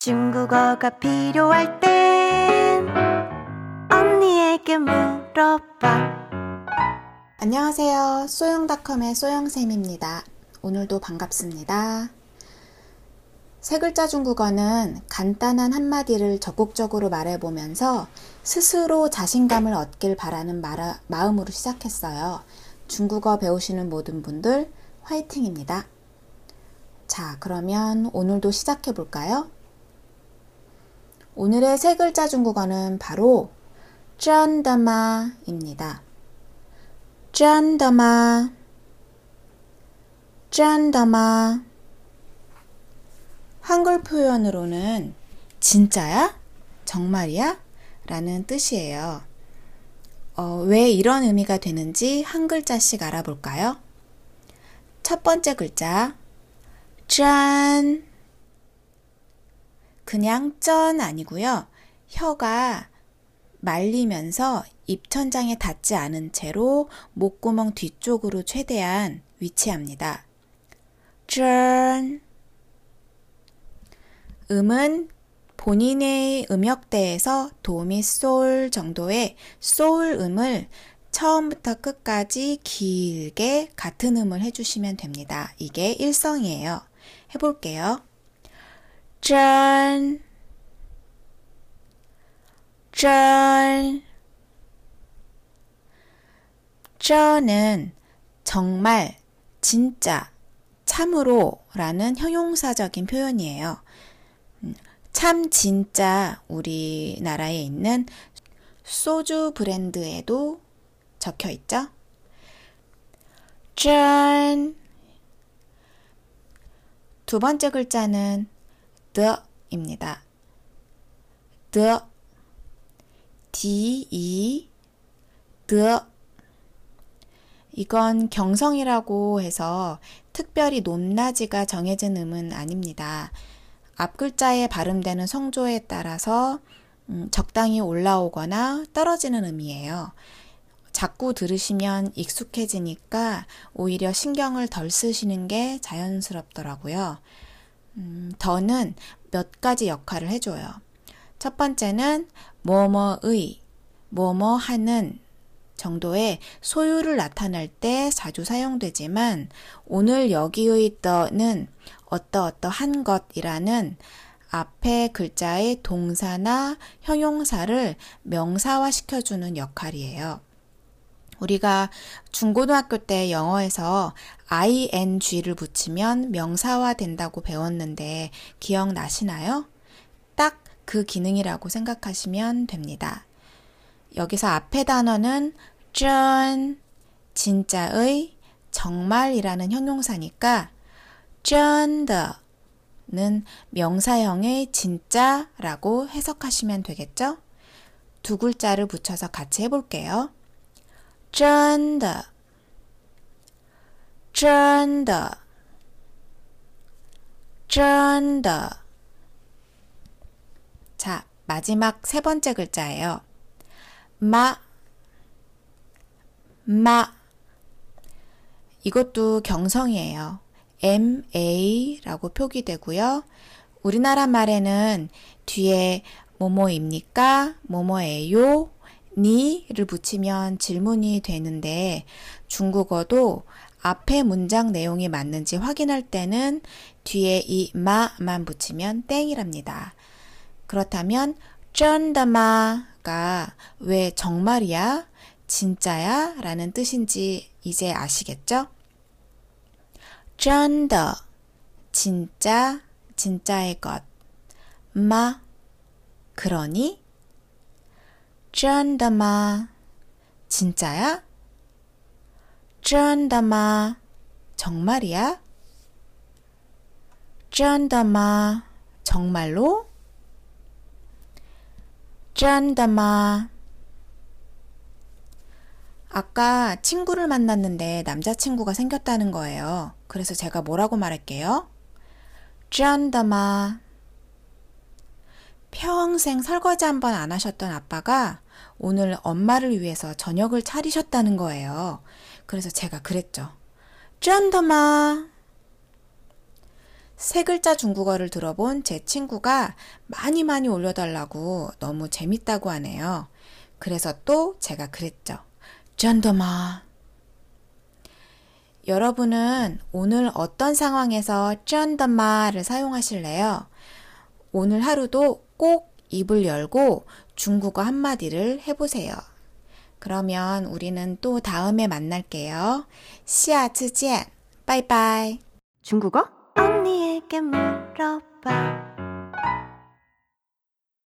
중국어가 필요할 땐 언니에게 물어봐. 안녕하세요. 소영닷컴의 소영쌤입니다. 오늘도 반갑습니다. 세 글자 중국어는 간단한 한마디를 적극적으로 말해보면서 스스로 자신감을 얻길 바라는 마라, 마음으로 시작했어요. 중국어 배우시는 모든 분들 화이팅입니다. 자, 그러면 오늘도 시작해 볼까요? 오늘의 세 글자 중국어는 바로 짠다마입니다. 짠다마 짠다마 한글 표현으로는 진짜야? 정말이야? 라는 뜻이에요. 어, 왜 이런 의미가 되는지 한 글자씩 알아볼까요? 첫 번째 글자 짠 그냥 쩐 아니고요. 혀가 말리면서 입천장에 닿지 않은 채로 목구멍 뒤쪽으로 최대한 위치합니다. 짠. 음은 본인의 음역대에서 도미 솔 정도의 솔 음을 처음부터 끝까지 길게 같은 음을 해주시면 됩니다. 이게 일성이에요. 해볼게요. 짠, 짠. 짠은 정말, 진짜, 참으로 라는 형용사적인 표현이에요. 음, 참 진짜 우리나라에 있는 소주 브랜드에도 적혀 있죠? 짠! 두 번째 글자는 the입니다. the, d-e, the. 이건 경성이라고 해서 특별히 높낮이가 정해진 음은 아닙니다. 앞 글자에 발음되는 성조에 따라서 음, 적당히 올라오거나 떨어지는 의미예요. 자꾸 들으시면 익숙해지니까 오히려 신경을 덜 쓰시는 게 자연스럽더라고요. 음, 더는 몇 가지 역할을 해줘요. 첫 번째는 뭐뭐의, 뭐뭐 하는 정도의 소유를 나타낼 때 자주 사용되지만 오늘 여기의 더는 어떠어떠한 것이라는 앞에 글자의 동사나 형용사를 명사화 시켜주는 역할이에요. 우리가 중고등학교 때 영어에서 ing를 붙이면 명사화 된다고 배웠는데 기억나시나요? 딱 그 기능이라고 생각하시면 됩니다. 여기서 앞에 단어는 전, 진짜의, 정말이라는 형용사니까 真的는 명사형의 진짜라고 해석하시면 되겠죠? 두 글자를 붙여서 같이 해볼게요. 真的,真的,真的. 자, 마지막 세 번째 글자예요. 마, 마. 이것도 경성이에요. MA라고 표기되고요. 우리나라 말에는 뒤에 뭐뭐입니까? 뭐뭐예요? 니를 붙이면 질문이 되는데 중국어도 앞에 문장 내용이 맞는지 확인할 때는 뒤에 이 마만 붙이면 땡이랍니다. 그렇다면 쩐다마가 왜 정말이야? 진짜야? 라는 뜻인지 이제 아시겠죠? 쩐더 진짜 진짜의 것 마 그러니 真的吗? 진짜야? 真的吗? 정말이야? 真的吗? 정말로? 真的吗? 아까 친구를 만났는데 남자친구가 생겼다는 거예요. 그래서 제가 뭐라고 말할게요? 真的吗? 평생 설거지 한 번 안 하셨던 아빠가 오늘 엄마를 위해서 저녁을 차리셨다는 거예요. 그래서 제가 그랬죠. 쩐더마. 세 글자 중국어를 들어본 제 친구가 많이 많이 올려달라고 너무 재밌다고 하네요. 그래서 또 제가 그랬죠. 쩐더마. 여러분은 오늘 어떤 상황에서 쩐더마를 사용하실래요? 오늘 하루도 꼭 입을 열고 중국어 한마디를 해보세요. 그러면 우리는 또 다음에 만날게요. 시아之见, 빠이빠이. 중국어? 언니에게 물어봐.